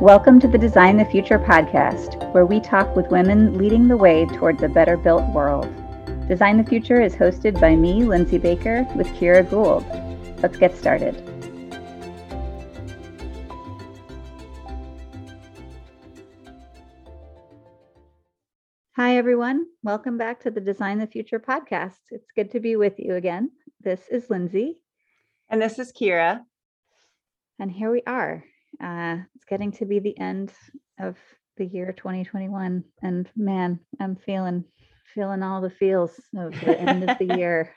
Welcome to the Design the Future podcast, where we talk with women leading the way towards a better built world. Design the Future is hosted by me, Lindsay Baker, with Kira Gould. Let's get started. Hi, everyone. Welcome back to the Design the Future podcast. It's good to be with you again. This is Lindsay. And this is Kira. And here we are. Uh, it's getting to be the end of the year 2021, and man, I'm feeling feeling all the feels of the end of the year.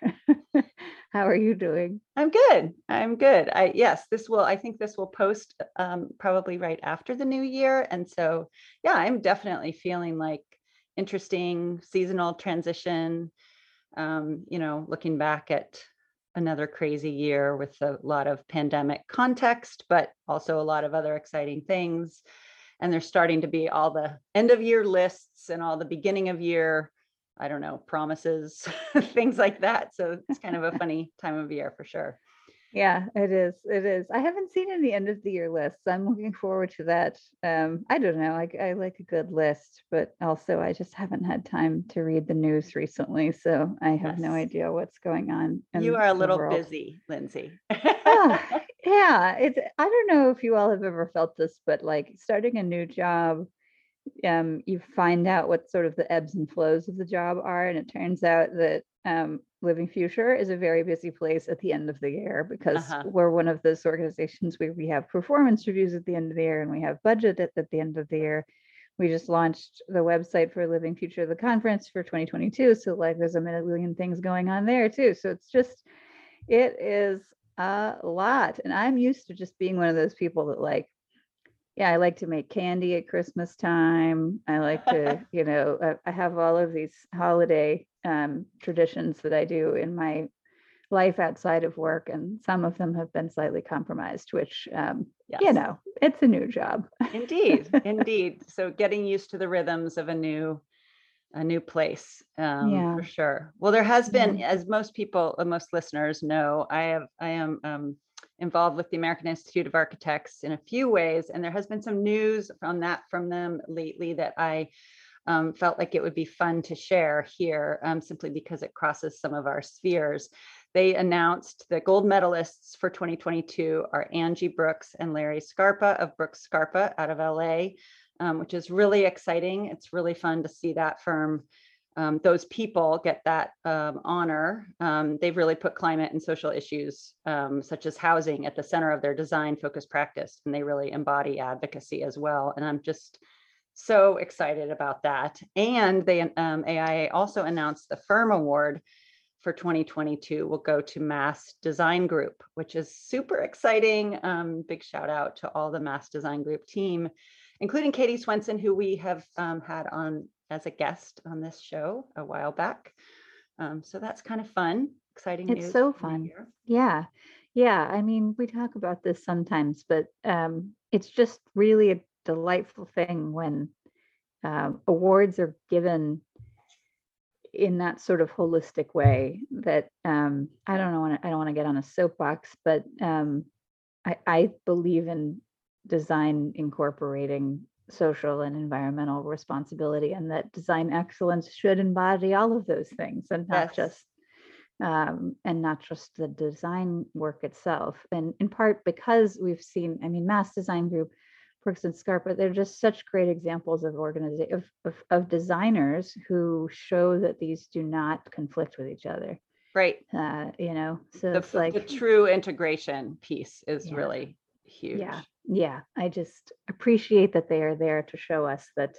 How are you doing? I'm good. I'm good. I yes, this will. I think this will post um, probably right after the new year, and so yeah, I'm definitely feeling like interesting seasonal transition. Um, you know, looking back at another crazy year with a lot of pandemic context, but also a lot of other exciting things. And there's starting to be all the end of year lists and all the beginning of year, I don't know, promises, things like that. So it's kind of a funny time of year for sure. Yeah, it is. It is. I haven't seen any end of the year lists. I'm looking forward to that. Um, I don't know. I, I like a good list, but also I just haven't had time to read the news recently, so I have yes. no idea what's going on. You are a little busy, Lindsay. oh, yeah, it's. I don't know if you all have ever felt this, but like starting a new job, um, you find out what sort of the ebbs and flows of the job are, and it turns out that um, Living Future is a very busy place at the end of the year because uh-huh. we're one of those organizations where we have performance reviews at the end of the year and we have budget at, at the end of the year. We just launched the website for Living Future, the conference for 2022. So, like, there's a million things going on there too. So, it's just, it is a lot. And I'm used to just being one of those people that, like, yeah, I like to make candy at Christmas time. I like to, you know, I have all of these holiday um, traditions that I do in my life outside of work, and some of them have been slightly compromised, which, um, yes. you know, it's a new job. indeed, indeed. So getting used to the rhythms of a new a new place um, yeah. for sure well there has been yeah. as most people uh, most listeners know i have i am um, involved with the american institute of architects in a few ways and there has been some news from that from them lately that i um, felt like it would be fun to share here um, simply because it crosses some of our spheres. They announced the gold medalists for 2022 are Angie Brooks and Larry Scarpa of Brooks Scarpa out of LA, um, which is really exciting. It's really fun to see that firm. Um, those people get that um, honor. Um, they've really put climate and social issues, um, such as housing, at the center of their design focused practice, and they really embody advocacy as well. And I'm just so excited about that. And they um, AIA also announced the Firm Award for 2022 will go to Mass Design Group, which is super exciting. Um, big shout out to all the Mass Design Group team, including Katie Swenson, who we have um, had on as a guest on this show a while back. Um, so that's kind of fun, exciting. It's so fun. Yeah. Yeah. I mean, we talk about this sometimes, but um, it's just really a delightful thing when um, awards are given in that sort of holistic way that um, I don't know, I don't want to get on a soapbox, but um, I, I believe in design incorporating social and environmental responsibility and that design excellence should embody all of those things and not yes. just um, and not just the design work itself and in part because we've seen i mean mass design group Brooks and Scarpa, they're just such great examples of organization of, of, of, designers who show that these do not conflict with each other. Right. Uh, you know, so the, it's like the true integration piece is yeah. really huge. Yeah. Yeah. I just appreciate that they are there to show us that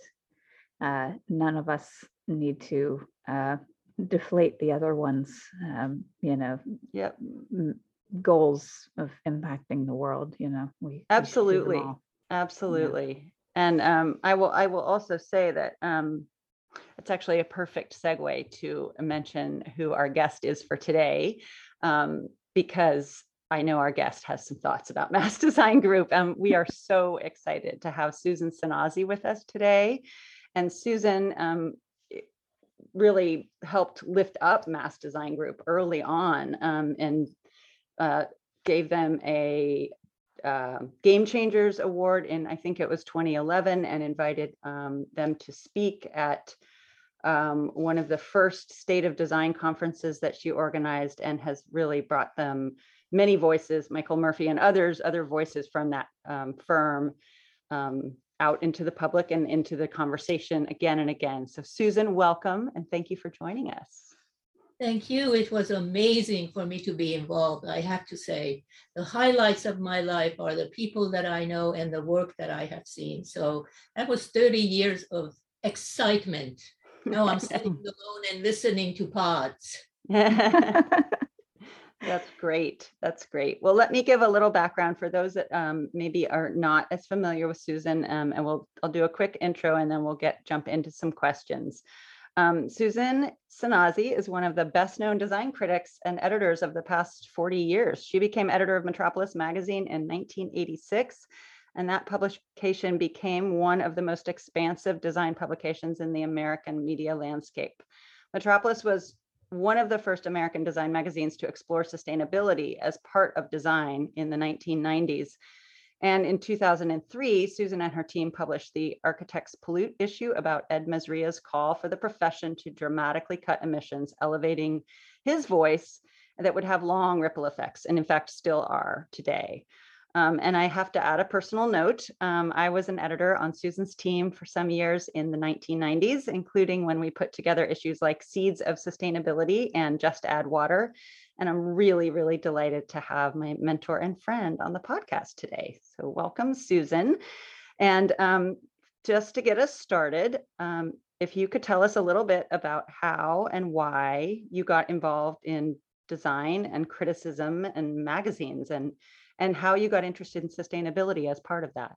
uh, none of us need to uh, deflate the other one's, um, you know, yep. M- goals of impacting the world. You know, we absolutely. We Absolutely. And um, I will I will also say that um, it's actually a perfect segue to mention who our guest is for today, um, because I know our guest has some thoughts about Mass Design Group. And we are so excited to have Susan Szenasy with us today. And Susan um, really helped lift up Mass Design Group early on um, and uh, gave them a uh, Game Changers Award in, I think it was 2011, and invited um, them to speak at um, one of the first State of Design conferences that she organized and has really brought them many voices, Michael Murphy and others, other voices from that um, firm um, out into the public and into the conversation again and again. So Susan, welcome and thank you for joining us. Thank you. It was amazing for me to be involved. I have to say, the highlights of my life are the people that I know and the work that I have seen. So that was 30 years of excitement. Now I'm sitting alone and listening to pods. That's great. That's great. Well, let me give a little background for those that um, maybe are not as familiar with Susan, um, and we'll I'll do a quick intro and then we'll get jump into some questions. Um, Susan Szenasy is one of the best known design critics and editors of the past 40 years. She became editor of Metropolis magazine in 1986, and that publication became one of the most expansive design publications in the American media landscape. Metropolis was one of the first American design magazines to explore sustainability as part of design in the 1990s. And in 2003, Susan and her team published the Architects Pollute issue about Ed Mazria's call for the profession to dramatically cut emissions, elevating his voice that would have long ripple effects, and in fact, still are today. Um, and I have to add a personal note. Um, I was an editor on Susan's team for some years in the 1990s, including when we put together issues like Seeds of Sustainability and Just Add Water. And I'm really, really delighted to have my mentor and friend on the podcast today. So, welcome, Susan. And um, just to get us started, um, if you could tell us a little bit about how and why you got involved in design and criticism and magazines and and how you got interested in sustainability as part of that.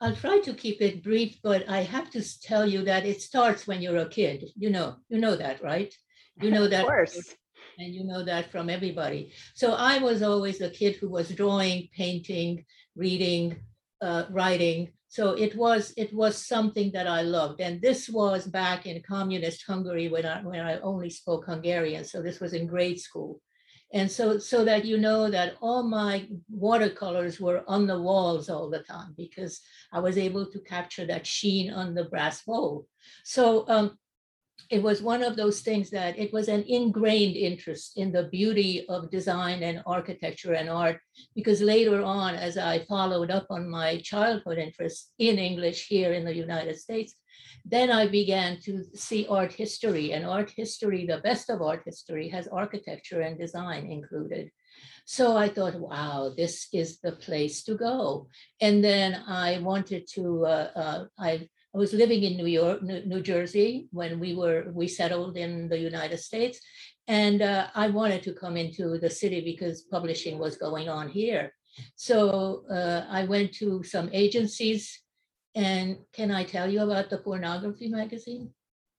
I'll try to keep it brief, but I have to tell you that it starts when you're a kid. You know, you know that, right? You know that. of course. And you know that from everybody. So I was always a kid who was drawing, painting, reading, uh, writing. So it was it was something that I loved. And this was back in communist Hungary when I when I only spoke Hungarian. So this was in grade school. And so, so that you know that all my watercolors were on the walls all the time because I was able to capture that sheen on the brass bowl. So um, it was one of those things that it was an ingrained interest in the beauty of design and architecture and art because later on as i followed up on my childhood interest in english here in the united states then I began to see art history, and art history, the best of art history, has architecture and design included. So I thought, wow, this is the place to go. And then I wanted to, uh, uh, I, I was living in New York, New, Jersey when we were, we settled in the United States. And uh, I wanted to come into the city because publishing was going on here. So uh, I went to some agencies and can I tell you about the pornography magazine?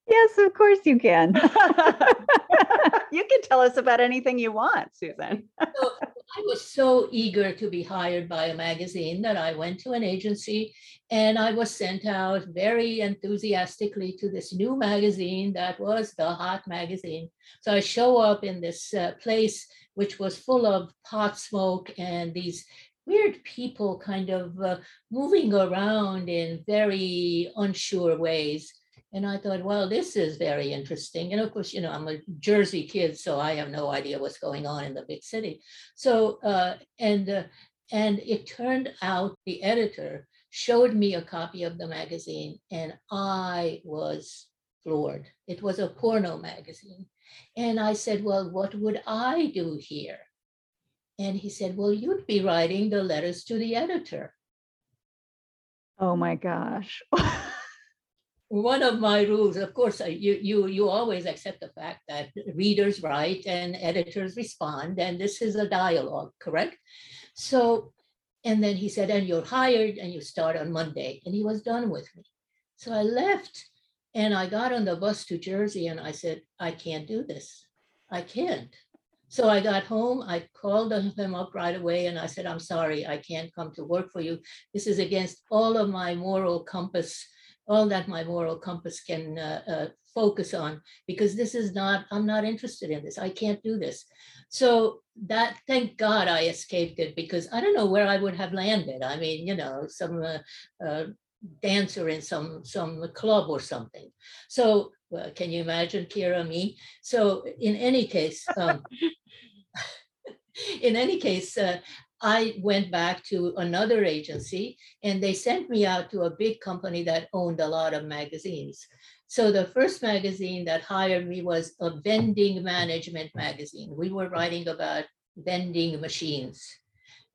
Yes, of course you can. you can tell us about anything you want, Susan. so I was so eager to be hired by a magazine that I went to an agency and I was sent out very enthusiastically to this new magazine that was the hot magazine. So I show up in this uh, place which was full of pot smoke and these weird people kind of uh, moving around in very unsure ways. And I thought, well, this is very interesting. And of course, you know, I'm a Jersey kid, so I have no idea what's going on in the big city. So, uh, and uh, and it turned out the editor showed me a copy of the magazine, and I was floored. It was a porno magazine, and I said, well, what would I do here? And he said, Well, you'd be writing the letters to the editor. Oh my gosh. One of my rules, of course, uh, you, you, you always accept the fact that readers write and editors respond, and this is a dialogue, correct? So, and then he said, And you're hired and you start on Monday. And he was done with me. So I left and I got on the bus to Jersey and I said, I can't do this. I can't. So I got home, I called them up right away and I said, I'm sorry, I can't come to work for you. This is against all of my moral compass all that my moral compass can uh, uh, focus on because this is not i'm not interested in this i can't do this. So that thank god i escaped it because i don't know where i would have landed. I mean you know some uh, uh, dancer in some some club or something. So well, can you imagine kira me so in any case um, in any case uh, I went back to another agency and they sent me out to a big company that owned a lot of magazines. So the first magazine that hired me was a vending management magazine. We were writing about vending machines.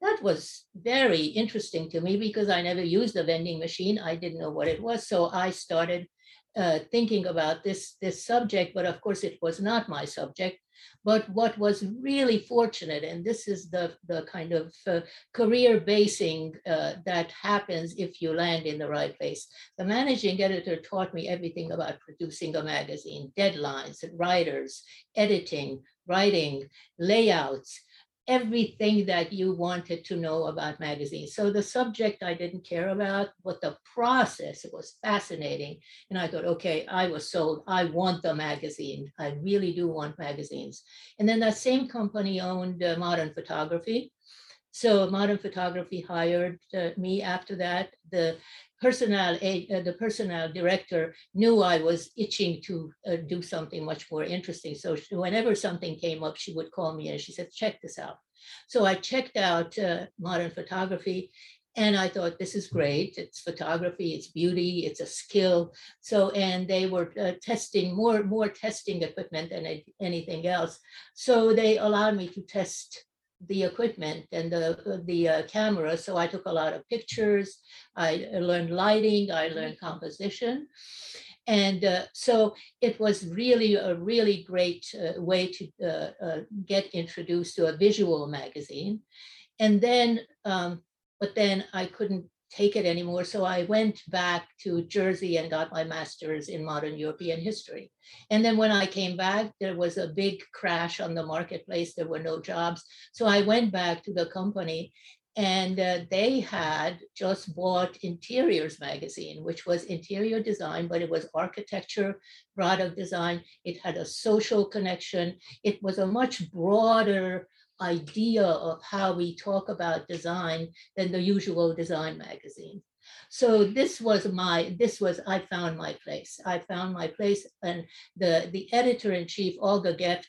That was very interesting to me because I never used a vending machine. I didn't know what it was. So I started uh, thinking about this, this subject, but of course it was not my subject. But what was really fortunate, and this is the, the kind of uh, career basing uh, that happens if you land in the right place. The managing editor taught me everything about producing a magazine, deadlines, writers, editing, writing, layouts, everything that you wanted to know about magazines. So the subject I didn't care about, but the process it was fascinating. And I thought, okay, I was sold. I want the magazine. I really do want magazines. And then that same company owned uh, Modern Photography. So Modern Photography hired uh, me after that. The personnel, uh, the personnel director knew I was itching to uh, do something much more interesting. So she, whenever something came up, she would call me and she said, check this out. So I checked out uh, modern photography and I thought, this is great. It's photography, it's beauty, it's a skill. So, and they were uh, testing more, more testing equipment than anything else. So they allowed me to test the equipment and the, the uh, camera. So I took a lot of pictures. I learned lighting, I learned composition. And uh, so it was really a really great uh, way to uh, uh, get introduced to a visual magazine. And then, um, but then I couldn't take it anymore. So I went back to Jersey and got my master's in modern European history. And then when I came back, there was a big crash on the marketplace. There were no jobs. So I went back to the company and uh, they had just bought Interiors magazine, which was interior design, but it was architecture, product design. It had a social connection. It was a much broader idea of how we talk about design than the usual design magazine. So this was my, this was, I found my place. I found my place and the, the editor-in-chief, Olga Gueft,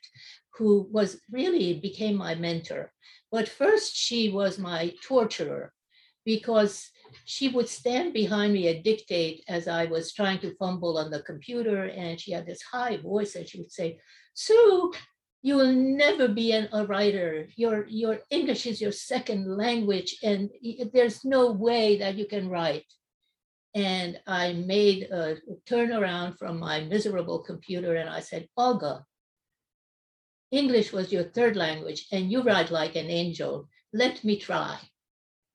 who was really became my mentor. But first she was my torturer because she would stand behind me and dictate as I was trying to fumble on the computer. And she had this high voice and she would say, Sue, you will never be an, a writer. Your, your English is your second language, and there's no way that you can write. And I made a turnaround from my miserable computer and I said, Olga, English was your third language, and you write like an angel. Let me try.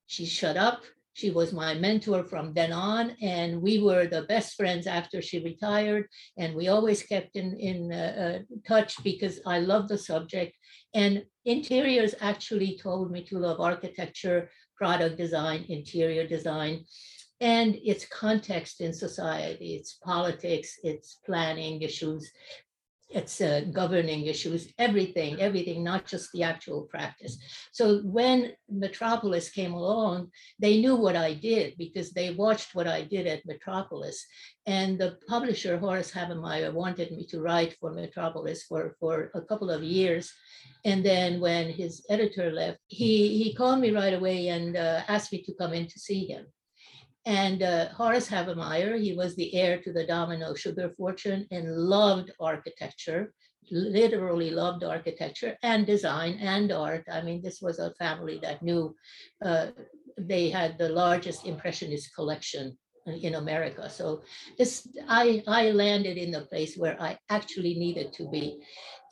She shut up she was my mentor from then on, and we were the best friends after she retired. And we always kept in, in uh, uh, touch because I love the subject. And interiors actually told me to love architecture, product design, interior design, and its context in society, its politics, its planning issues, it's uh, governing issues, everything, everything, not just the actual practice. So when Metropolis came along, they knew what I did because they watched what I did at Metropolis. And the publisher, Horace Havemeyer, wanted me to write for Metropolis for, for a couple of years. And then when his editor left, he, he called me right away and uh, asked me to come in to see him. And uh, Horace Havemeyer, he was the heir to the Domino sugar fortune and loved architecture, literally loved architecture and design and art. I mean, this was a family that knew uh, they had the largest impressionist collection in America. So this, I, I landed in the place where I actually needed to be.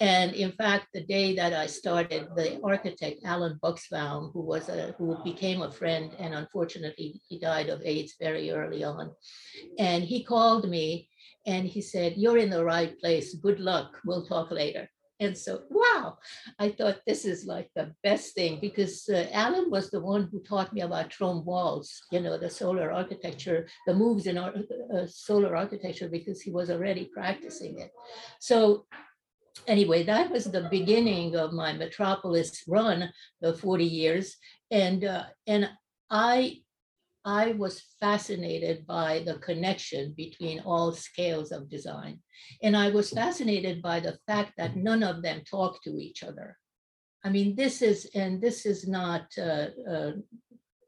And in fact, the day that I started, the architect Alan Buchsbaum, who was a who became a friend, and unfortunately he died of AIDS very early on, and he called me and he said, "You're in the right place. Good luck. We'll talk later." And so, wow, I thought this is like the best thing because uh, Alan was the one who taught me about Trombe walls, you know, the solar architecture, the moves in our, uh, solar architecture because he was already practicing it. So anyway, that was the beginning of my Metropolis run, the 40 years. And, uh, and I I was fascinated by the connection between all scales of design. And I was fascinated by the fact that none of them talk to each other. I mean, this is, and this is not uh, uh,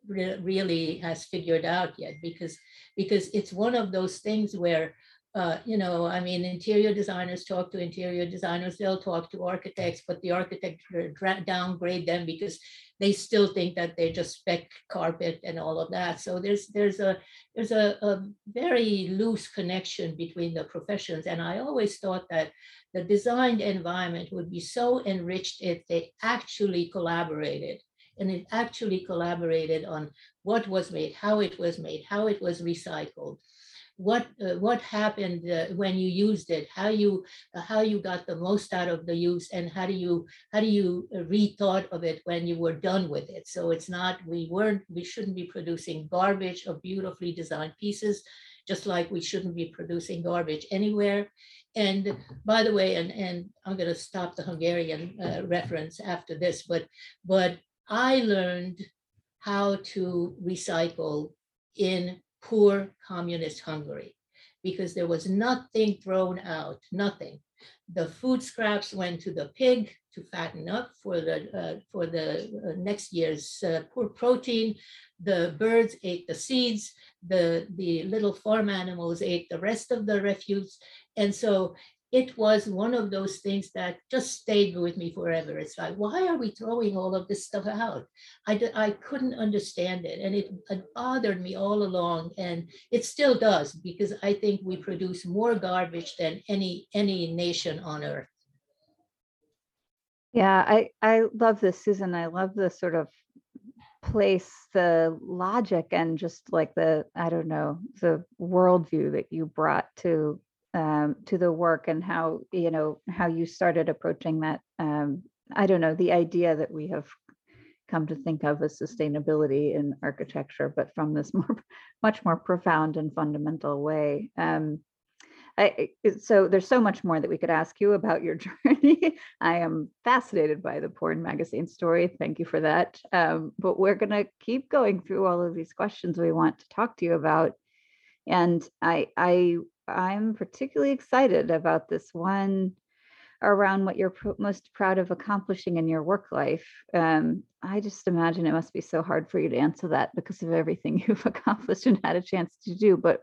re- really has figured out yet because, because it's one of those things where uh, you know, I mean, interior designers talk to interior designers, they'll talk to architects, but the architects downgrade them because they still think that they're just spec carpet and all of that. So there's there's a there's a, a very loose connection between the professions. And I always thought that the designed environment would be so enriched if they actually collaborated and it actually collaborated on what was made, how it was made, how it was recycled, what uh, what happened uh, when you used it? How you uh, how you got the most out of the use and how do you how do you uh, rethought of it when you were done with it? So it's not we weren't we shouldn't be producing garbage of beautifully designed pieces just like we shouldn't be producing garbage anywhere. And by the way and and i'm going to stop the hungarian uh, reference after this but but i learned how to recycle in poor communist Hungary because there was nothing thrown out, nothing. The food scraps went to the pig to fatten up for the uh, for the uh, next year's uh, poor protein. The birds ate the seeds. The the little farm animals ate the rest of the refuse. And so it was one of those things that just stayed with me forever. It's like, why are we throwing all of this stuff out? I, I couldn't understand it. And it, it bothered me all along. And it still does, because I think we produce more garbage than any, any nation on earth. Yeah, I, I love this, Susan. I love the sort of place the logic and just like the i don't know the worldview that you brought to um, to the work and how you know how you started approaching that um, i don't know the idea that we have come to think of as sustainability in architecture but from this more much more profound and fundamental way um, I, so there's so much more that we could ask you about your journey. I am fascinated by the porn magazine story. Thank you for that. Um, but we're going to keep going through all of these questions we want to talk to you about. And I, I I'm particularly excited about this one around what you're pr- most proud of accomplishing in your work life. Um, I just imagine it must be so hard for you to answer that because of everything you've accomplished and had a chance to do. But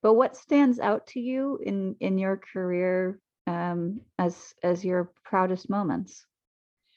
but what stands out to you in in your career um, as as your proudest moments?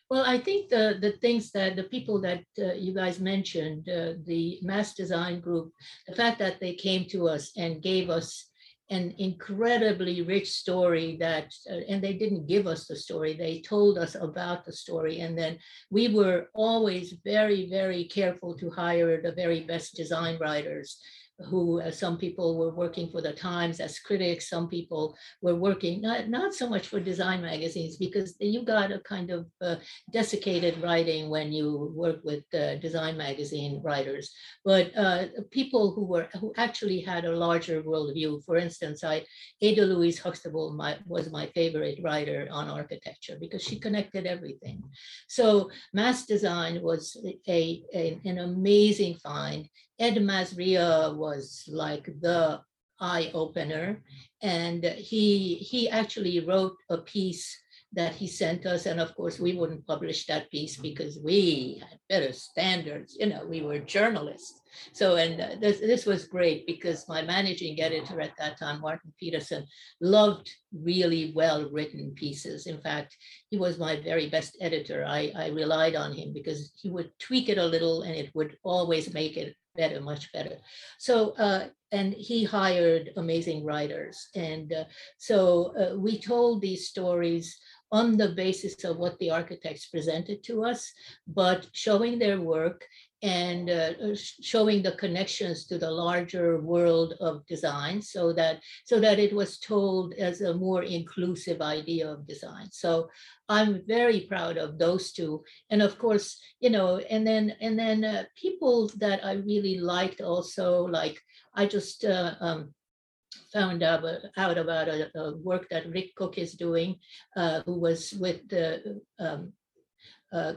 Well, I think the the things that the people that uh, you guys mentioned, uh, the Mass Design Group, the fact that they came to us and gave us an incredibly rich story that, uh, and they didn't give us the story, they told us about the story. And then we were always very, very careful to hire the very best design writers who uh, some people were working for the Times as critics, some people were working not, not so much for design magazines because you got a kind of uh, desiccated writing when you work with uh, design magazine writers, but uh, people who were who actually had a larger worldview. For instance, I Ada Louise Huxtable my, was my favorite writer on architecture because she connected everything. So mass design was a, a an amazing find Ed Mazria was like the eye opener. And he, he actually wrote a piece that he sent us. And of course, we wouldn't publish that piece because we had better standards. You know, we were journalists. So, and uh, this, this was great because my managing editor at that time, Martin Pedersen, loved really well written pieces. In fact, he was my very best editor. I, I relied on him because he would tweak it a little and it would always make it better, much better. So, uh, and he hired amazing writers. And uh, so uh, we told these stories on the basis of what the architects presented to us, but showing their work and uh, uh showing the connections to the larger world of design so that so that it was told as a more inclusive idea of design. So i'm very proud of those two. And of course you know and then and then uh, people that i really liked also like i just uh, um, found out, out about a, a, work that Rick Cook is doing, uh, who was with the um, uh,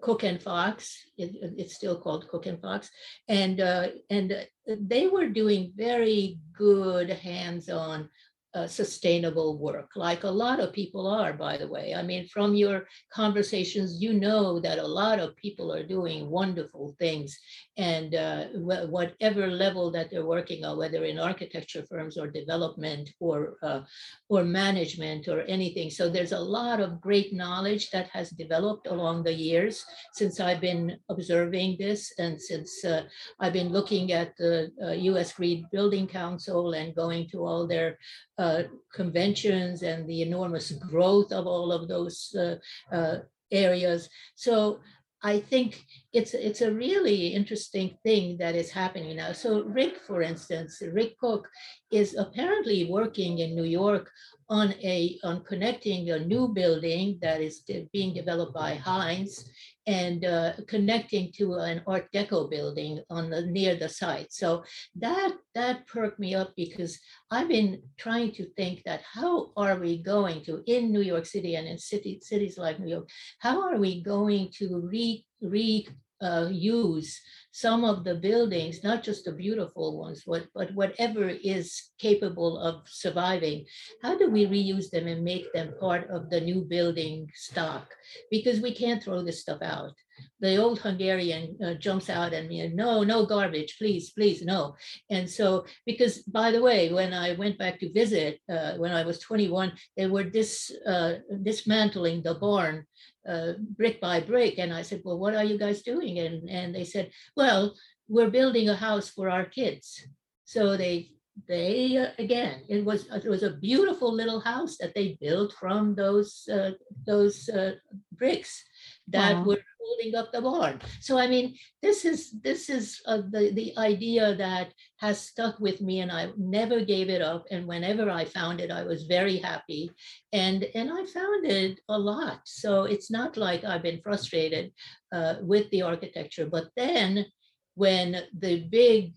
Cook and Fox. It, it's still called Cook and Fox, and uh, and they were doing very good hands-on uh, sustainable work, like a lot of people are, by the way. I mean, from your conversations, you know that a lot of people are doing wonderful things. And uh, wh- whatever level that they're working on, whether in architecture firms or development or, uh, or management or anything. So there's a lot of great knowledge that has developed along the years since I've been observing this and since uh, I've been looking at the US uh, Green Building Council and going to all their uh, conventions and the enormous growth of all of those uh, uh, areas. So I think it's it's a really interesting thing that is happening now. So Rick, for instance, Rick Cook is apparently working in New York on a on connecting a new building that is being developed by Hines and uh, connecting to an Art Deco building on the near the site. So that that perked me up because I've been trying to think that how are we going to in New York City and in city cities like New York, how are we going to re re uh, use some of the buildings, not just the beautiful ones, but, but whatever is capable of surviving, how do we reuse them and make them part of the new building stock? Because we can't throw this stuff out. The old Hungarian uh, jumps out and me, and no, no garbage, please, please, no. And so, because by the way, when I went back to visit, uh, when I was 21, they were dis, uh, dismantling the barn uh, brick by brick. And I said, well, what are you guys doing? And, and they said, well, we're building a house for our kids. So they, they uh, again, it was it was a beautiful little house that they built from those uh, those uh, bricks that wow. were holding up the barn. So I mean, this is this is uh, the the idea that has stuck with me, and I never gave it up. And whenever I found it, I was very happy, and and I found it a lot. So it's not like I've been frustrated uh, with the architecture. But then, when the big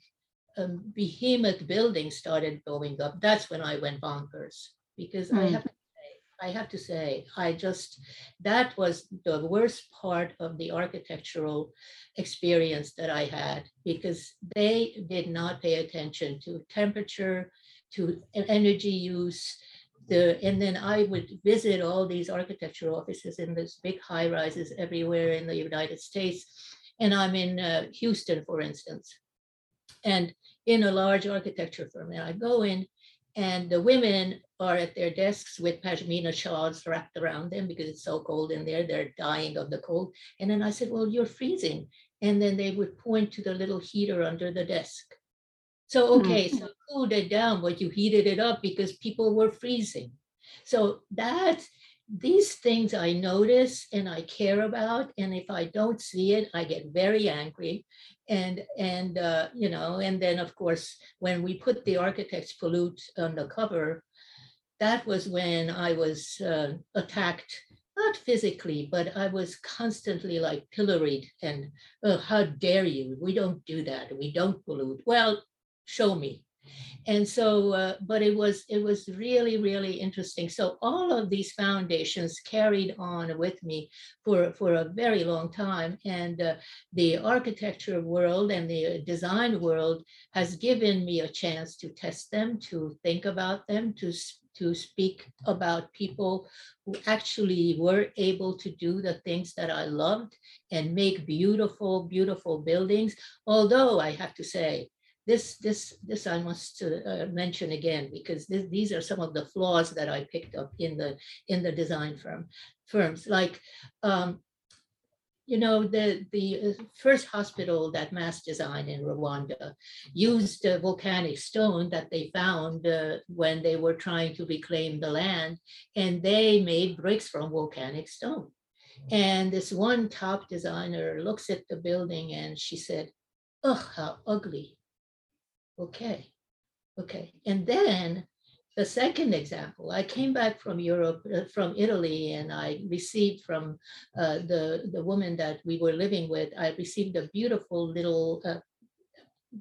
um, behemoth buildings started going up, that's when I went bonkers because mm. I hmm. I have to say, I just, that was the worst part of the architectural experience that I had because they did not pay attention to temperature, to energy use. The, and then I would visit all these architectural offices in these big high rises everywhere in the United States. And I'm in uh, Houston, for instance, and in a large architecture firm. And I go in and the women are at their desks with pashmina shawls wrapped around them because it's so cold in there. They're dying of the cold. And then I said, Well, you're freezing. And then they would point to the little heater under the desk. So, okay, mm-hmm. so cooled it down, but you heated it up because people were freezing. So that these things I notice and I care about. And if I don't see it, I get very angry and and uh, you know and then of course when we put the architects pollute on the cover that was when i was uh, attacked not physically but i was constantly like pilloried and oh, how dare you? We don't do that. We don't pollute. Well show me and so uh, but it was it was really really interesting so all of these foundations carried on with me for for a very long time and uh, the architecture world and the design world has given me a chance to test them to think about them to to speak about people who actually were able to do the things that I loved and make beautiful, beautiful buildings. Although I have to say, this this this I must uh, mention again because th- these are some of the flaws that I picked up in the in the design firm firms like um, you know the the uh, first hospital that mass designed in Rwanda used a volcanic stone that they found uh, when they were trying to reclaim the land and they made bricks from volcanic stone And this one top designer looks at the building and she said, Oh, how ugly. Okay. Okay. And then the second example, I came back from Europe, uh, from Italy, and I received from uh, the, the woman that we were living with, I received a beautiful little uh,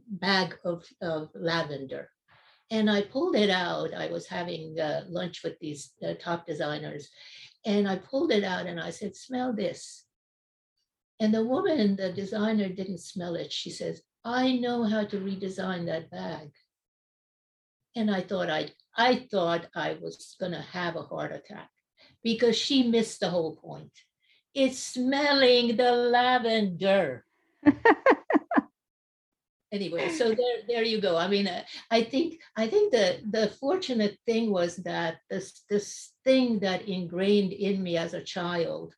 bag of, of lavender. And I pulled it out. I was having uh, lunch with these uh, top designers. And I pulled it out and I said, Smell this. And the woman, the designer, didn't smell it. She says, I know how to redesign that bag. And I thought I I thought I was gonna have a heart attack because she missed the whole point. It's smelling the lavender. anyway, so there, there you go. I mean, uh, I think I think the the fortunate thing was that this this thing that ingrained in me as a child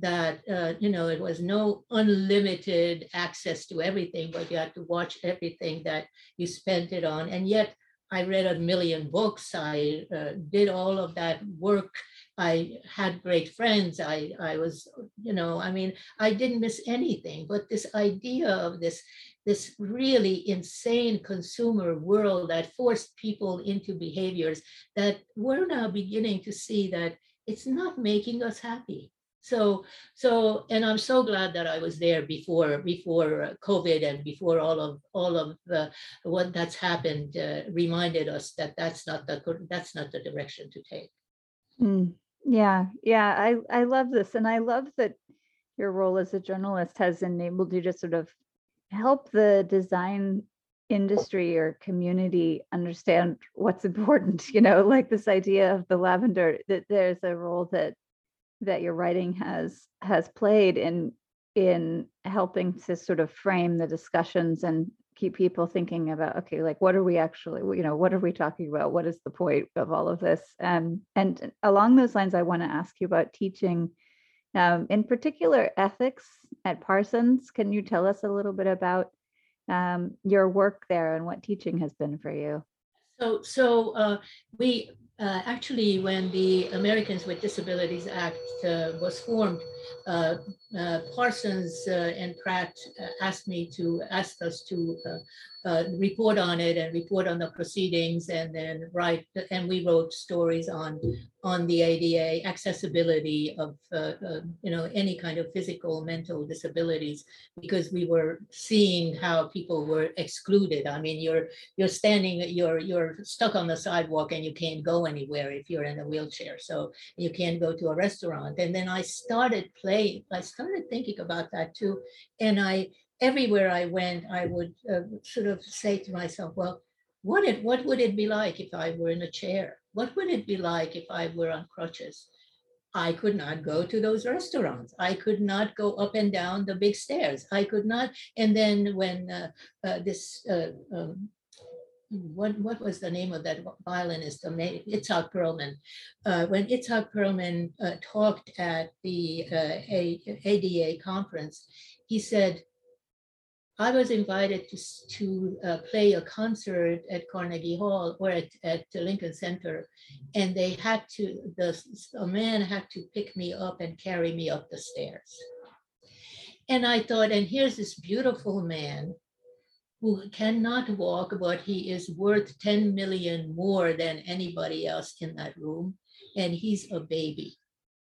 that uh, you know it was no unlimited access to everything but you had to watch everything that you spent it on and yet I read a million books. I uh, did all of that work. I had great friends. I, I was, you know, I mean, I didn't miss anything. But this idea of this, this really insane consumer world that forced people into behaviors that we're now beginning to see that it's not making us happy so so and i'm so glad that i was there before before covid and before all of all of the, what that's happened uh, reminded us that that's not the that's not the direction to take. Mm, yeah yeah i i love this and i love that your role as a journalist has enabled you to sort of help the design industry or community understand what's important you know like this idea of the lavender that there's a role that that your writing has has played in in helping to sort of frame the discussions and keep people thinking about okay like what are we actually you know what are we talking about? What is the point of all of this? Um, and along those lines i want to ask you about teaching um, in particular ethics at parsons. Can you tell us a little bit about um, your work there and what teaching has been for you? So so uh, we uh, actually, when the Americans with Disabilities Act uh, was formed, uh, uh Parsons uh, and Pratt uh, asked me to ask us to report on it and report on the proceedings and then write, and we wrote stories on, on the ADA, accessibility of, you know, any kind of physical, mental disabilities, because we were seeing how people were excluded. I mean, you're, you're standing, you're, you're stuck on the sidewalk and you can't go anywhere if you're in a wheelchair. So you can't go to a restaurant. And then I started playing, I started thinking about that too. And I everywhere I went, I would uh, sort of say to myself, well, what, it, what would it be like if I were in a chair? What would it be like if I were on crutches? I could not go to those restaurants. I could not go up and down the big stairs. I could not. And then when uh, uh, this, uh, um, what, what was the name of that violinist, Itzhak Perlman, uh, when Itzhak Perlman uh, talked at the ADA conference, he said, I was invited to, to uh, play a concert at Carnegie Hall or at, at Lincoln Center. And they had to, the, a man had to pick me up and carry me up the stairs. And I thought, and here's this beautiful man who cannot walk, but he is worth 10 million more than anybody else in that room. And he's a baby.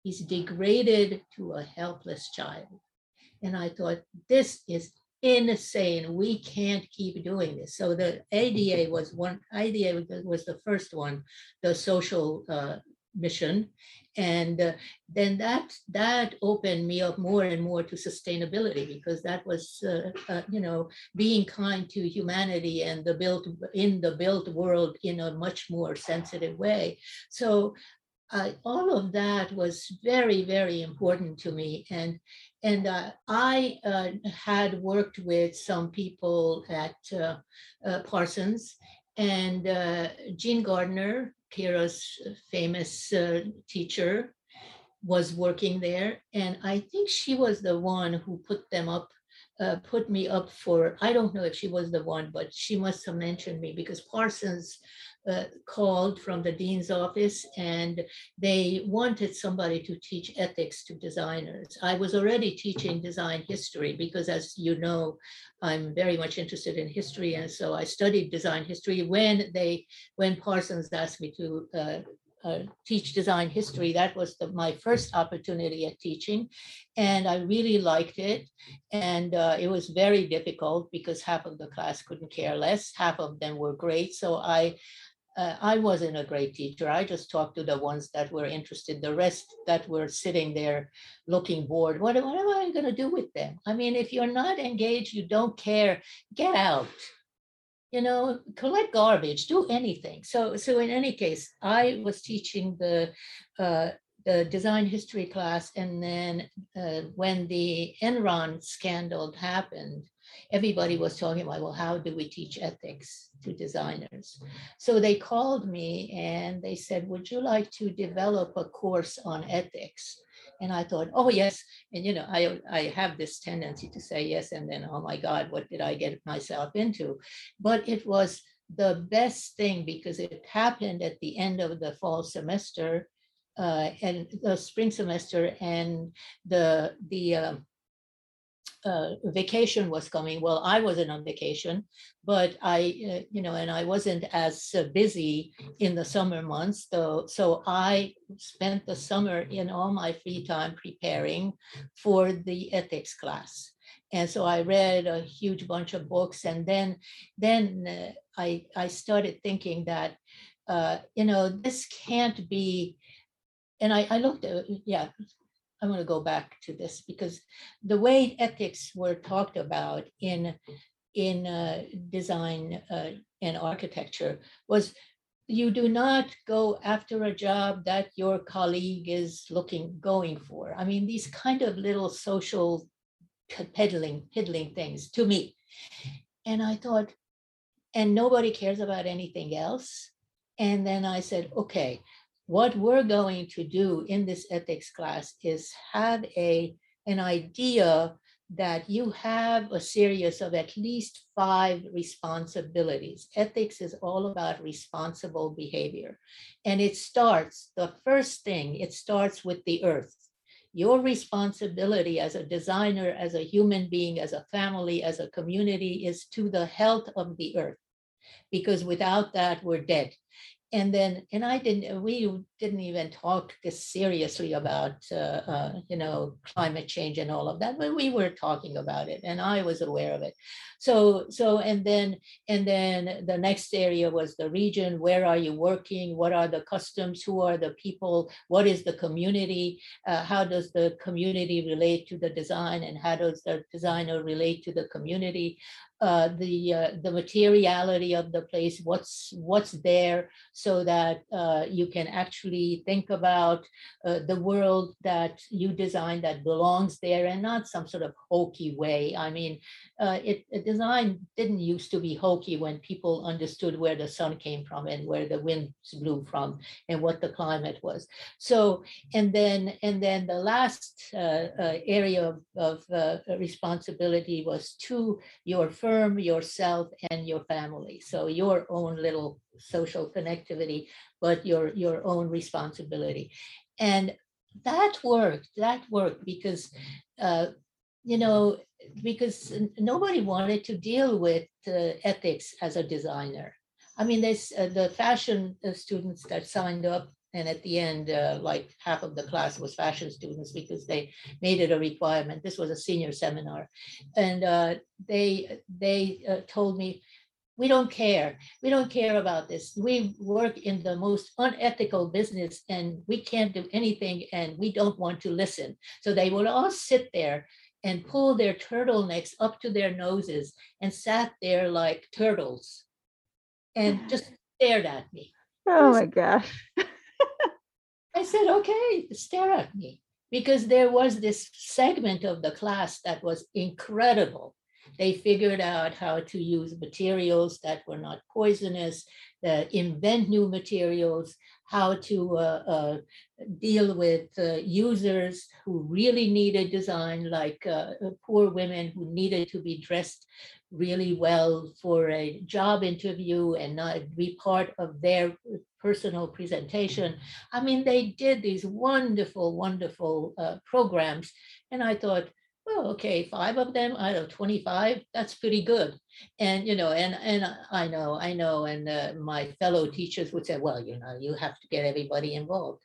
He's degraded to a helpless child. And I thought, this is insane. We can't keep doing this. So the ADA was one, ADA was the first one, the social uh, mission. And uh, then that that opened me up more and more to sustainability because that was, uh, uh you know, being kind to humanity and the built in the built world in a much more sensitive way. So uh, all of that was very, very important to me. And and uh, I uh, had worked with some people at uh, uh Parsons, and Jean Gardner, Kira's famous uh, teacher, was working there. And I think she was the one who put them up uh, put me up for, I don't know if she was the one, but she must have mentioned me because Parsons uh, called from the dean's office and they wanted somebody to teach ethics to designers. I was already teaching design history because as you know, I'm very much interested in history. And so I studied design history when they, when Parsons asked me to uh, uh, teach design history. That was the, my first opportunity at teaching. And I really liked it. And uh, it was very difficult because half of the class couldn't care less. Half of them were great. So I, uh, I wasn't a great teacher. I just talked to the ones that were interested. The rest that were sitting there looking bored. What, what am I going to do with them? I mean, if you're not engaged, you don't care, get out you know, collect garbage, do anything. So, so in any case, I was teaching the uh, the design history class, and then uh, when the Enron scandal happened, everybody was talking about, well, how do we teach ethics to designers? So they called me and they said, would you like to develop a course on ethics? And I thought, oh yes, and you know, I I have this tendency to say yes, and then oh my God, what did I get myself into? But it was the best thing because it happened at the end of the fall semester uh, and the spring semester, and the the uh, uh, vacation was coming. Well, I wasn't on vacation, but I, uh, you know, and I wasn't as uh, busy in the summer months. So, so I spent the summer in all my free time preparing for the ethics class. And so I read a huge bunch of books, and then, then uh, I I started thinking that, uh, you know, this can't be. And I, I looked at yeah I want to go back to this because the way ethics were talked about in in uh, design uh, and architecture was you do not go after a job that your colleague is looking going for. I mean, these kind of little social peddling, piddling things to me. And I thought, and nobody cares about anything else. And then I said, okay, what we're going to do in this ethics class is have a an idea that you have a series of at least five responsibilities. Ethics is all about responsible behavior. And it starts, the first thing, it starts with the earth. Your responsibility as a designer, as a human being, as a family, as a community is to the health of the earth. Because without that, we're dead and then and i didn't we didn't even talk seriously about uh, uh, you know climate change and all of that but we were talking about it and i was aware of it. So so and then and then the next area was the region where are you working? What are the customs? Who are the people? What is the community? Uh, how does the community relate to the design and how does the designer relate to the community uh, the uh, the materiality of the place, what's what's there, so that uh, you can actually think about uh, the world that you design that belongs there, and not some sort of hokey way. I mean, uh, it, it design didn't used to be hokey when people understood where the sun came from and where the winds blew from and what the climate was. So and then and then the last area of, of responsibility was to your first affirm yourself and your family. So your own little social connectivity, but your your own responsibility. And that worked. That worked because uh, you know because nobody wanted to deal with uh, ethics as a designer. I mean, there's uh, the fashion uh, students that signed up and at the end, uh, like half of the class was fashion students because they made it a requirement. This was a senior seminar, and uh, they they uh, told me, "We don't care. We don't care about this. We work in the most unethical business, and we can't do anything, and we don't want to listen." So they would all sit there and pull their turtlenecks up to their noses and sat there like turtles, and just stared at me. Oh my gosh. I said, okay, stare at me. Because there was this segment of the class that was incredible. They figured out how to use materials that were not poisonous, uh, invent new materials, how to uh, uh, deal with uh, users who really needed design, like uh, poor women who needed to be dressed really well for a job interview and not be part of their personal presentation. I mean, they did these wonderful, wonderful uh, programs. And I thought, well, okay, five of them out of 25, that's pretty good. And, you know, and, and I know, I know, and uh, my fellow teachers would say, well, you know, you have to get everybody involved.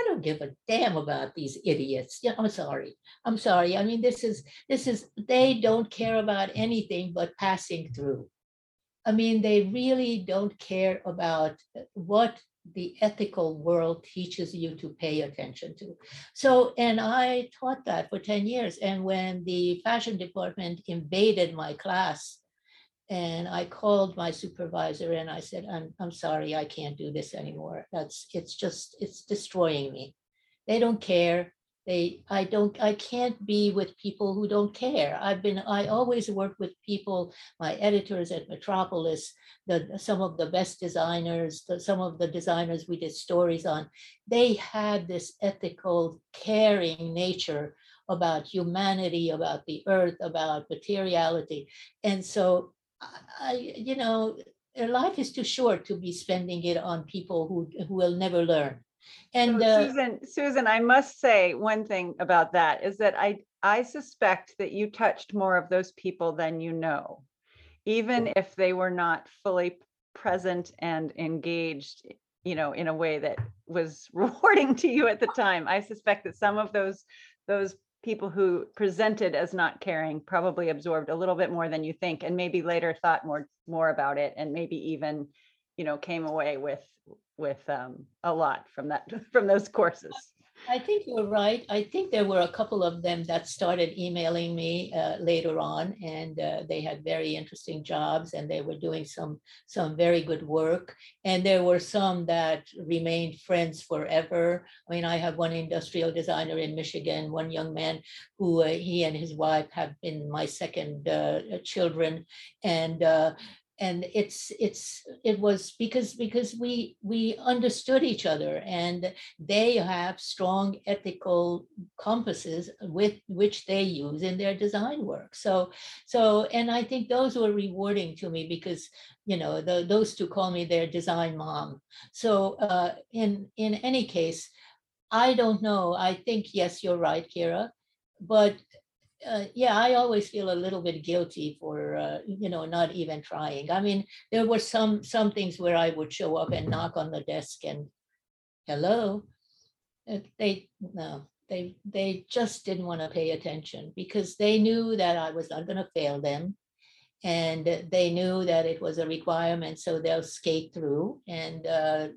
I don't give a damn about these idiots. Yeah, I'm sorry. I'm sorry. I mean, this is, this is, they don't care about anything but passing through. I mean, they really don't care about what the ethical world teaches you to pay attention to. So, and I taught that for 10 years. And when the fashion department invaded my class, and I called my supervisor and I said, I'm, I'm sorry, I can't do this anymore. That's, it's just, it's destroying me. They don't care they i don't i can't be with people who don't care i've been i always work with people my editors at metropolis the some of the best designers the, some of the designers we did stories on they had this ethical caring nature about humanity about the earth about materiality and so i you know life is too short to be spending it on people who who will never learn and so, uh, Susan, Susan, I must say one thing about that is that I I suspect that you touched more of those people than you know, even if they were not fully present and engaged, you know, in a way that was rewarding to you at the time. I suspect that some of those those people who presented as not caring probably absorbed a little bit more than you think and maybe later thought more more about it and maybe even you know came away with with um, a lot from that from those courses. I think you're right. I think there were a couple of them that started emailing me uh, later on, and uh, they had very interesting jobs, and they were doing some some very good work. And there were some that remained friends forever. I mean, I have one industrial designer in Michigan, one young man who uh, he and his wife have been my second uh, children, and uh, and it's it's it was because because we we understood each other and they have strong ethical compasses with which they use in their design work. So so and i think those were rewarding to me because you know the, those two call me their design mom. So uh, in in any case i don't know. I think yes you're right kira but uh, yeah, I always feel a little bit guilty for uh, you know not even trying. I mean, there were some some things where I would show up and knock on the desk and hello. Uh, they no, they they just didn't want to pay attention because they knew that I was not going to fail them, and they knew that it was a requirement, so they'll skate through and. Uh,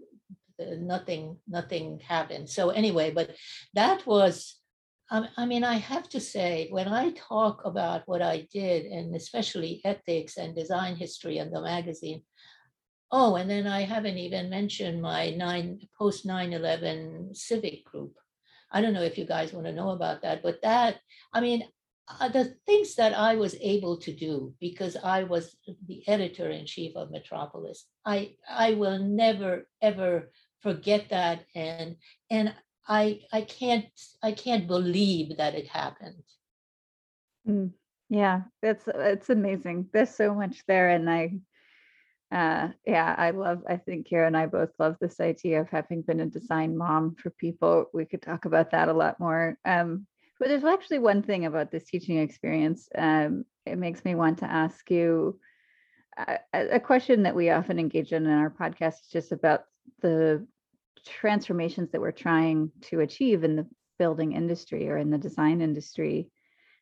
nothing nothing happened so anyway but that was I mean, I have to say, when I talk about what I did, and especially ethics and design history in the magazine, oh, and then I haven't even mentioned my nine post 9-11 civic group. I don't know if you guys want to know about that, but that, I mean, uh, the things that I was able to do because I was the editor in chief of Metropolis, I I will never ever forget that and and I I can't I can't believe that it happened. Mm, yeah, that's it's amazing. There's so much there, and I, uh, yeah, I love. I think Kira and I both love this idea of having been a design mom for people. We could talk about that a lot more. Um, but there's actually one thing about this teaching experience. Um, it makes me want to ask you a, a question that we often engage in in our podcast is just about the transformations that we're trying to achieve in the building industry or in the design industry.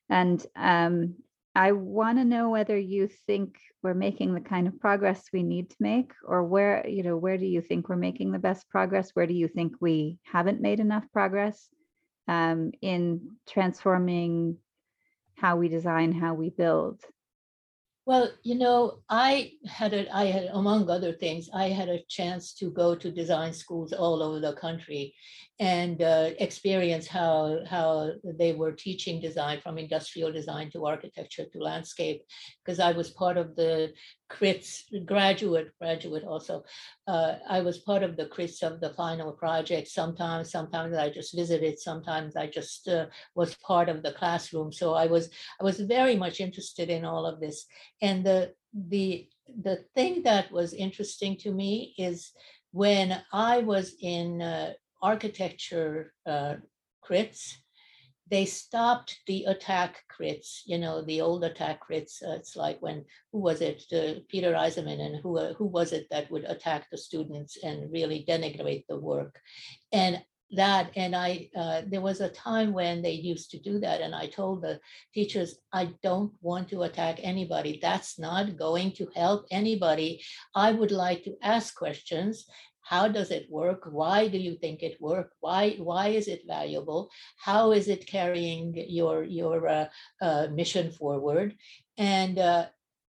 And um, I want to know whether you think we're making the kind of progress we need to make, or where, you know, where do you think we're making the best progress? Where do you think we haven't made enough progress um, in transforming how we design, how we build? Well, you know, I had a, I had among other things, I had a chance to go to design schools all over the country, and uh, experience how how they were teaching design from industrial design to architecture to landscape, because I was part of the crits graduate graduate also. Uh, i was part of the crits of the final project sometimes sometimes i just visited sometimes i just uh, was part of the classroom. So i was i was very much interested in all of this. And the the the thing that was interesting to me is when i was in uh, architecture uh, crits they stopped the attack crits, you know, the old attack crits. Uh, it's like when, who was it, uh, Peter Eisenman, and who, uh, who was it that would attack the students and really denigrate the work? And that, and I, uh, there was a time when they used to do that. And I told the teachers, I don't want to attack anybody. That's not going to help anybody. I would like to ask questions how does it work? Why do you think it worked why why is it valuable? How is it carrying your your uh, uh, mission forward? And uh,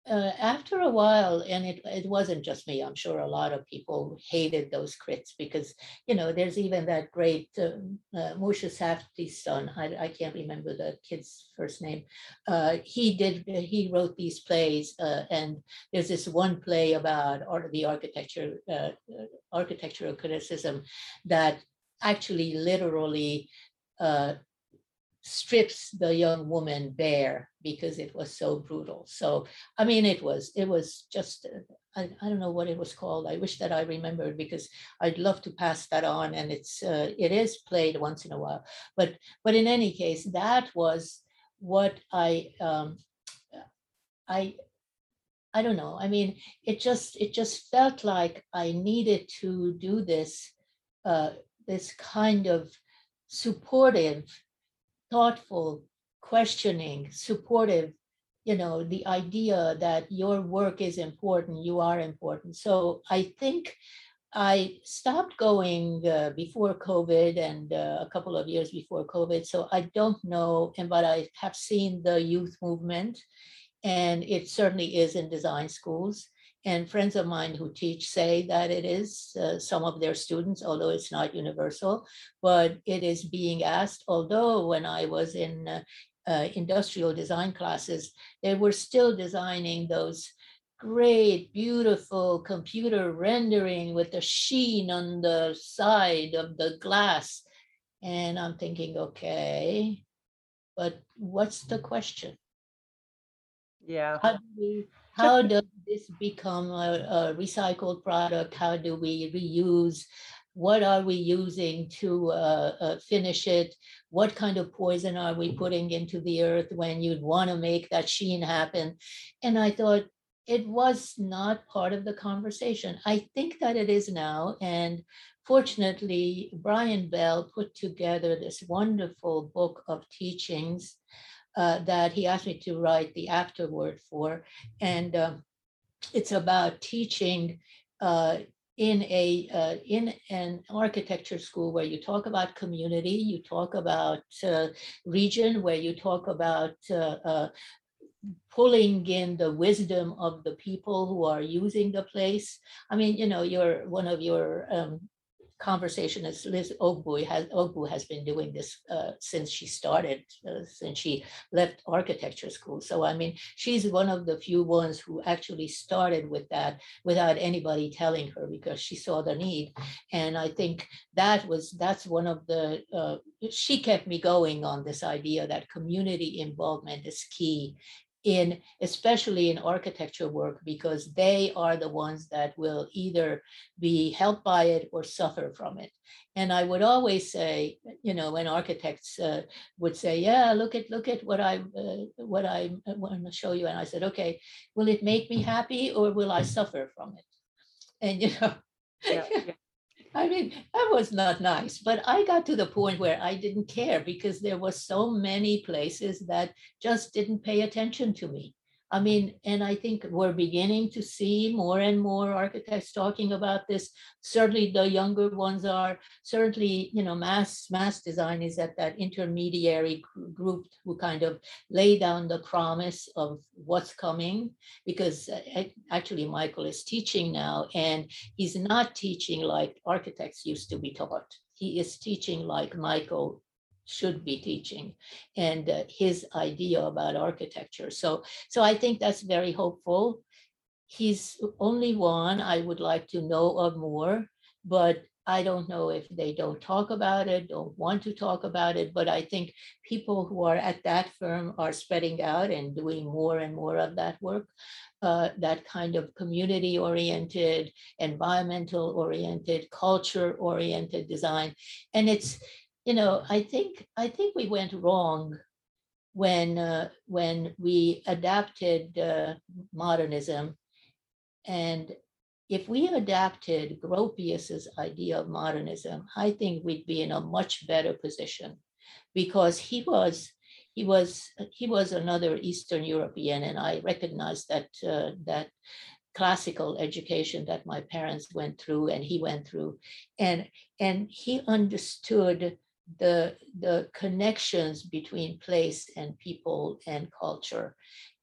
uh, after a while, and it, it wasn't just me, I'm sure a lot of people hated those crits because, you know, there's even that great um, uh, Moshe Safdie's son, I, I can't remember the kid's first name. Uh, he did, he wrote these plays uh, and there's this one play about art, the architecture, uh, uh, architectural criticism that actually literally uh, strips the young woman bare because it was so brutal. So, I mean, it was, it was just, uh, I, I don't know what it was called. I wish that I remembered because I'd love to pass that on and it's, uh, it is played once in a while. But, but in any case, that was what I, um, I, I don't know. I mean, it just, it just felt like I needed to do this, uh, this kind of supportive thoughtful, questioning, supportive, you know, the idea that your work is important, you are important. So I think I stopped going uh, before COVID and uh, a couple of years before COVID. So I don't know, and but I have seen the youth movement, and it certainly is in design schools. And friends of mine who teach say that it is uh, some of their students, although it's not universal, but it is being asked. Although when I was in uh, uh, industrial design classes, they were still designing those great, beautiful computer rendering with the sheen on the side of the glass. And I'm thinking, okay, but what's the question? Yeah. How do we how does this become a, a, recycled product? How do we reuse? What are we using to uh, uh, finish it? What kind of poison are we putting into the earth when you'd want to make that sheen happen? And I thought it was not part of the conversation. I think that it is now. And fortunately, Brian Bell put together this wonderful book of teachings uh, that he asked me to write the afterword for. And um, it's about teaching uh, in a uh, in an architecture school where you talk about community, you talk about uh, region, where you talk about uh, uh, pulling in the wisdom of the people who are using the place. I mean, you know, your one of your um, conversation as Liz Ogbu has Ogbu has been doing this uh, since she started, uh, since she left architecture school. So I mean, she's one of the few ones who actually started with that without anybody telling her because she saw the need. And I think that was that's one of the uh, she kept me going on this idea that community involvement is key in especially in architecture work because they are the ones that will either be helped by it or suffer from it. And i would always say you know when architects uh, would say yeah look at look at what i uh, what i want to show you and i said okay will it make me happy or will i suffer from it? And you know yeah, yeah. I mean, that was not nice, but I got to the point where I didn't care because there were so many places that just didn't pay attention to me. I mean, and I think we're beginning to see more and more architects talking about this. Certainly the younger ones are, certainly, you know, mass MASS Design is at that intermediary group who kind of lay down the promise of what's coming because uh, actually Michael is teaching now and he's not teaching like architects used to be taught. He is teaching like Michael should be teaching and uh, his idea about architecture. So, so I think that's very hopeful. he's only one. I would like to know of more, but I don't know if they don't talk about it, don't want to talk about it, but I think people who are at that firm are spreading out and doing more and more of that work, uh, that kind of community oriented, environmental oriented, culture oriented design. And it's, you know, I think I think we went wrong when uh, when we adapted uh, modernism. And if we adapted Gropius's idea of modernism, I think we'd be in a much better position because he was he was he was another Eastern European, and I recognize that uh, that classical education that my parents went through and he went through, and and he understood the the connections between place and people and culture,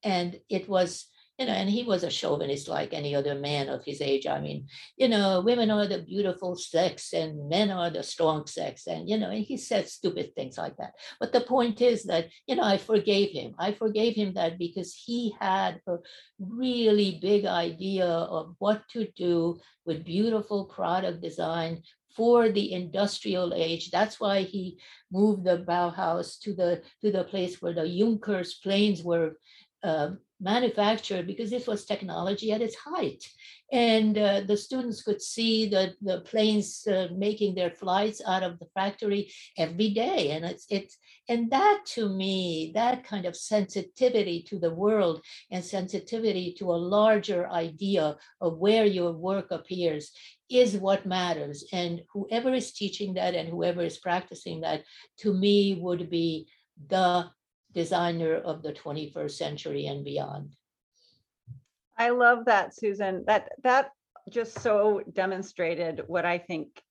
and it was you know, and he was a chauvinist like any other man of his age. I mean, you know, women are the beautiful sex and men are the strong sex. And, you know, and he said stupid things like that. But the point is that, you know, I forgave him. I forgave him that because he had a really big idea of what to do with beautiful product design for the industrial age. That's why he moved the Bauhaus to the to the place where the Junkers planes were uh, manufactured because this was technology at its height. And uh, the students could see the, the planes uh, making their flights out of the factory every day. And it's, it's, and that to me, that kind of sensitivity to the world and sensitivity to a larger idea of where your work appears is what matters. And whoever is teaching that and whoever is practicing that, to me, would be the designer of the 21st century and beyond. I love that, Susan. That that just so demonstrated what I think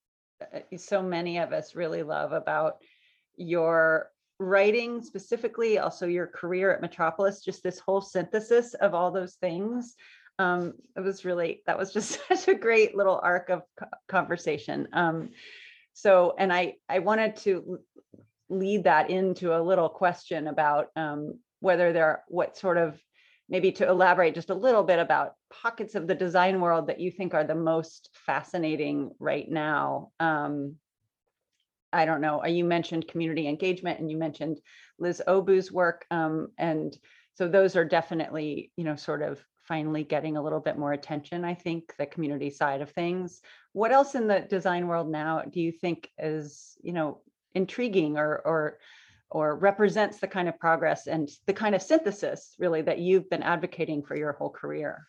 uh, so many of us really love about your writing specifically, also your career at Metropolis, just this whole synthesis of all those things. Um, it was really, that was just such a great little arc of conversation. Um, so, and I, I wanted to lead that into a little question about um, whether there what sort of maybe to elaborate just a little bit about pockets of the design world that you think are the most fascinating right now. Um, i don't know uh, you mentioned community engagement and you mentioned liz Ogbu's work um, and so those are definitely you know sort of finally getting a little bit more attention i think the community side of things. What else in the design world now do you think is you know intriguing or or or represents the kind of progress and the kind of synthesis really that you've been advocating for your whole career?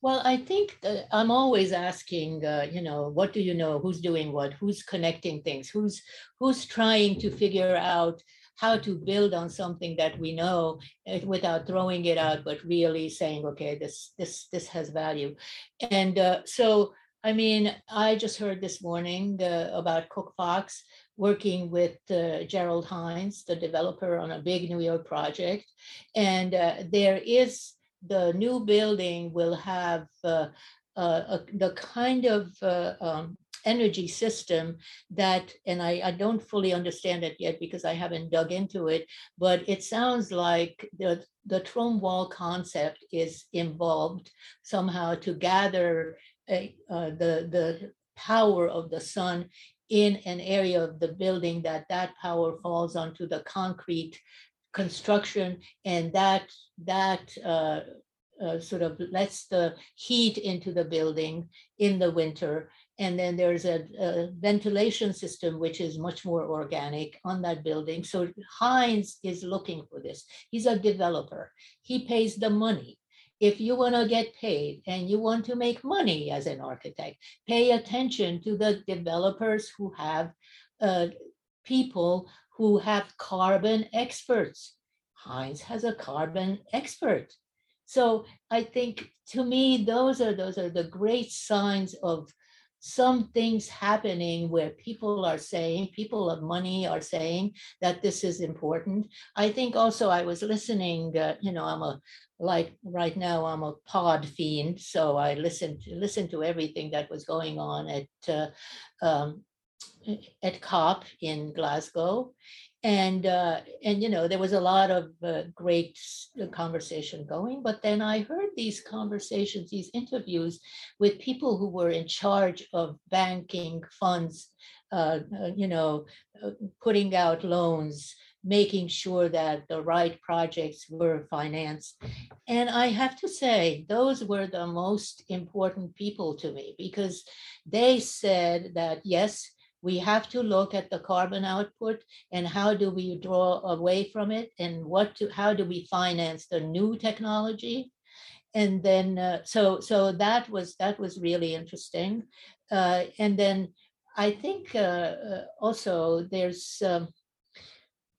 Well i think i'm always asking uh, you know what do you know? Who's doing what? Who's connecting things? Who's who's trying to figure out how to build on something that we know eh, without throwing it out but really saying okay this this this has value. And uh, so i mean i just heard this morning uh, about COOKFOX working with uh, Gerald Hines, the developer, on a big New York project. And uh, there is the new building will have uh, uh the kind of uh, um, energy system that, and I, I, don't fully understand it yet because I haven't dug into it, but it sounds like the, the Trombe wall concept is involved somehow to gather a, uh, the, the power of the sun in an area of the building that that power falls onto the concrete construction and that that uh, uh, sort of lets the heat into the building in the winter. And then there's a, a, ventilation system which is much more organic on that building. So Hines is looking for this. He's a developer. He pays the money if you want to get paid and you want to make money as an architect, pay attention to the developers who have uh, people who have carbon experts. Hines has a carbon expert. So I think to me, those are those are the great signs of some things happening where people are saying, people of money are saying that this is important. I think also I was listening, uh, you know, I'm a like right now I'm a pod fiend, so I listened to listen to everything that was going on at uh, um, at COP in Glasgow, and uh, and you know there was a lot of uh, great conversation going but then i heard these conversations these interviews with people who were in charge of banking funds uh, uh you know uh, putting out loans making sure that the right projects were financed. And i have to say those were the most important people to me because they said that yes we have to look at the carbon output and how do we draw away from it and what to, how do we finance the new technology? And then uh, so so that was that was really interesting. Uh, and then i think uh, uh also there's um,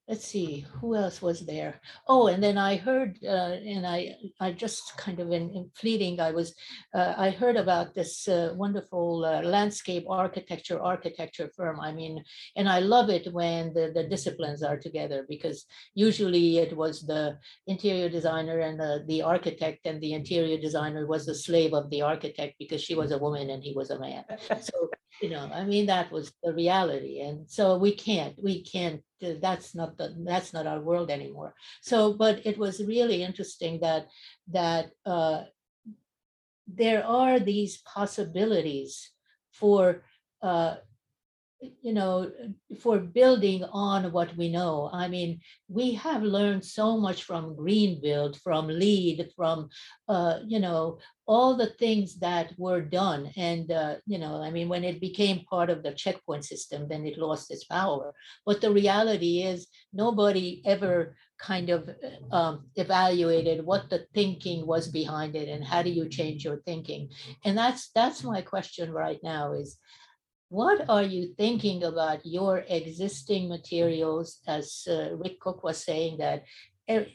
let's see who else was there? Oh and then i heard uh, and i i just kind of in, in fleeting i was uh, i heard about this uh, wonderful uh, landscape architecture architecture firm i mean and i love it when the, the disciplines are together because usually it was the interior designer and the, the architect and the interior designer was the slave of the architect because she was a woman and he was a man. So you know i mean that was the reality and so we can't we can't that's not the that's not our world anymore. So but it was really interesting that that uh, there are these possibilities for uh, you know, for building on what we know. I mean, we have learned so much from Greenfield, from LEED, from, uh, you know, all the things that were done. And, uh, you know, I mean, when it became part of the checkpoint system, then it lost its power. But the reality is, nobody ever kind of um, evaluated what the thinking was behind it and how do you change your thinking and that's that's my question right now is what are you thinking about your existing materials? As uh, Rick Cook was saying, that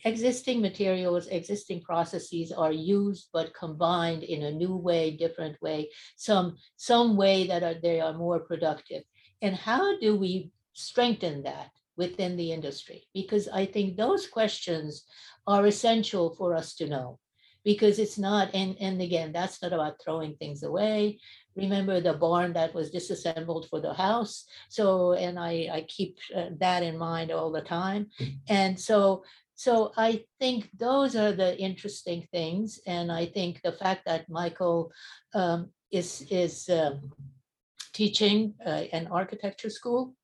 existing materials, existing processes are used but combined in a new way, different way, some some way that are, they are more productive. And how do we strengthen that within the industry? Because I think those questions are essential for us to know because it's not and and again that's not about throwing things away remember the barn that was disassembled for the house. So and i i keep uh, that in mind all the time. And so so i think those are the interesting things. And i think the fact that michael um, is is um, teaching uh, an architecture school.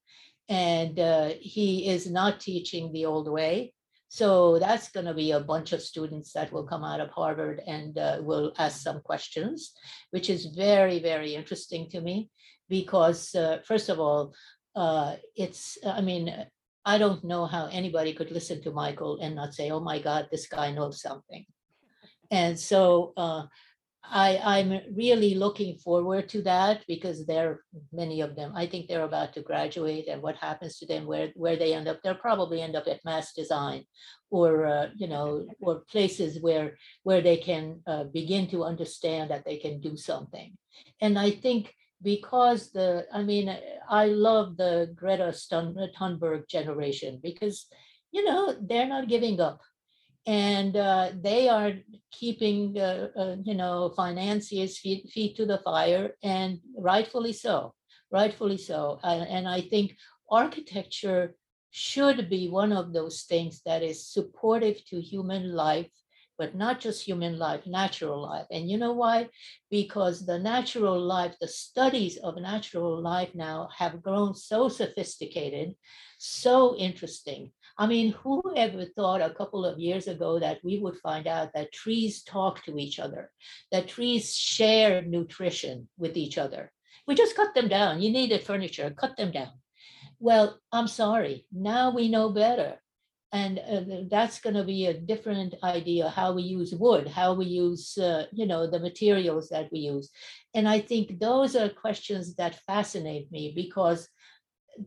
And uh, he is not teaching the old way so that's going to be a bunch of students that will come out of Harvard and uh, will ask some questions, which is very, very interesting to me because, uh, first of all, uh, it's, I mean, I don't know how anybody could listen to Michael and not say, oh my God, this guy knows something. And so uh, I, I'm really looking forward to that because there are many of them. I think they're about to graduate, and what happens to them, where where they end up, they'll probably end up at MASS Design, or uh, you know, or places where where they can uh, begin to understand that they can do something. And I think because the, I mean, I love the Greta Thunberg generation because you know they're not giving up and uh, they are keeping uh, uh, you know financiers feet, feet to the fire and rightfully so rightfully so and i think architecture should be one of those things that is supportive to human life but not just human life natural life. And you know why? Because the natural life the studies of natural life now have grown so sophisticated so interesting I mean, who ever thought a couple of years ago that we would find out that trees talk to each other, that trees share nutrition with each other? We just cut them down. You needed furniture, cut them down. Well, I'm sorry. Now we know better. And uh, that's going to be a different idea how we use wood, how we use, uh, you know, the materials that we use. And I think those are questions that fascinate me because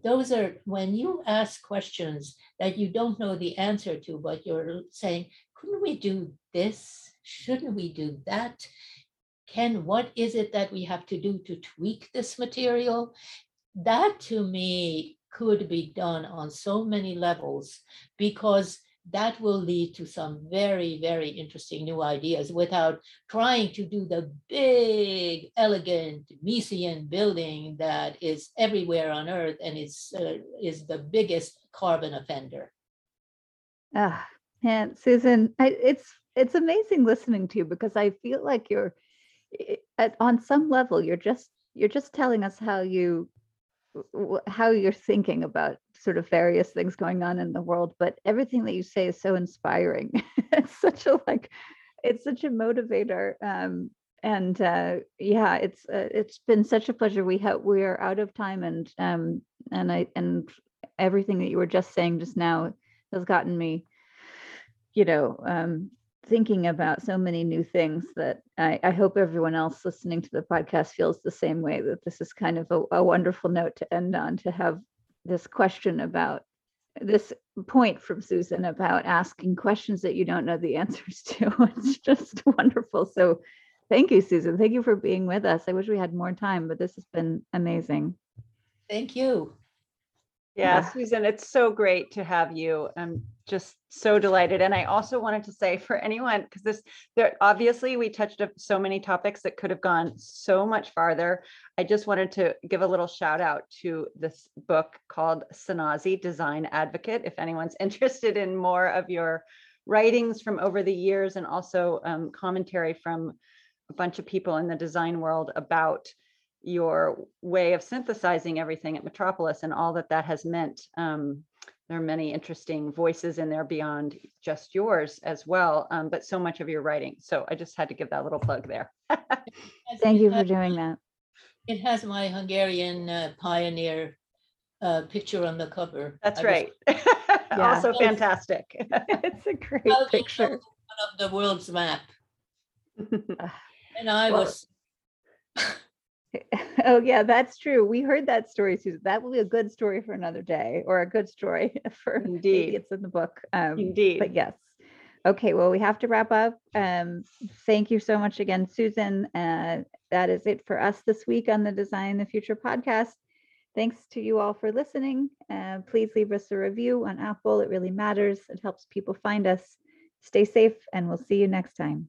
those are when you ask questions that you don't know the answer to, but you're saying, couldn't we do this? Shouldn't we do that? Can what is it that we have to do to tweak this material? That to me could be done on so many levels because that will lead to some very, very interesting new ideas without trying to do the big, elegant Miesian building that is everywhere on Earth and is, uh, is the biggest carbon offender. Ah, and Susan, I, it's it's amazing listening to you because I feel like you're at, on some level you're just you're just telling us how you how you're thinking about sort of various things going on in the world but everything that you say is so inspiring. It's such a like it's such a motivator um and uh yeah it's uh, it's been such a pleasure. We have we are out of time and um and i and everything that you were just saying just now has gotten me you know um thinking about so many new things that I, I, hope everyone else listening to the podcast feels the same way that this is kind of a, a, wonderful note to end on to have this question about this point from Susan about asking questions that you don't know the answers to. it's just wonderful. So thank you, Susan. Thank you for being with us. I wish we had more time, but this has been amazing. Thank you. Yeah. Susan, it's so great to have you. I'm just so delighted. And I also wanted to say for anyone, because this, there obviously we touched up so many topics that could have gone so much farther. I just wanted to give a little shout out to this book called Szenasy Design Advocate. If anyone's interested in more of your writings from over the years and also um, commentary from a bunch of people in the design world about your way of synthesizing everything at Metropolis and all that that has meant. Um, there are many interesting voices in there beyond just yours as well, um, but so much of your writing. So I just had to give that little plug there. Thank you for doing that. It has my Hungarian uh, pioneer uh, picture on the cover. That's I right. Was, also fantastic. it's a great picture. One of the world's map. and I well, was oh yeah, that's true. We heard that story, Susan. That will be a good story for another day, or a good story for indeed. It's in the book. Um, indeed. But yes. Okay. Well, we have to wrap up. Um, thank you so much again, Susan. Uh, that is it for us this week on the Design the Future podcast. Thanks to you all for listening. Uh, please leave us a review on Apple. It really matters. It helps people find us. Stay safe, and we'll see you next time.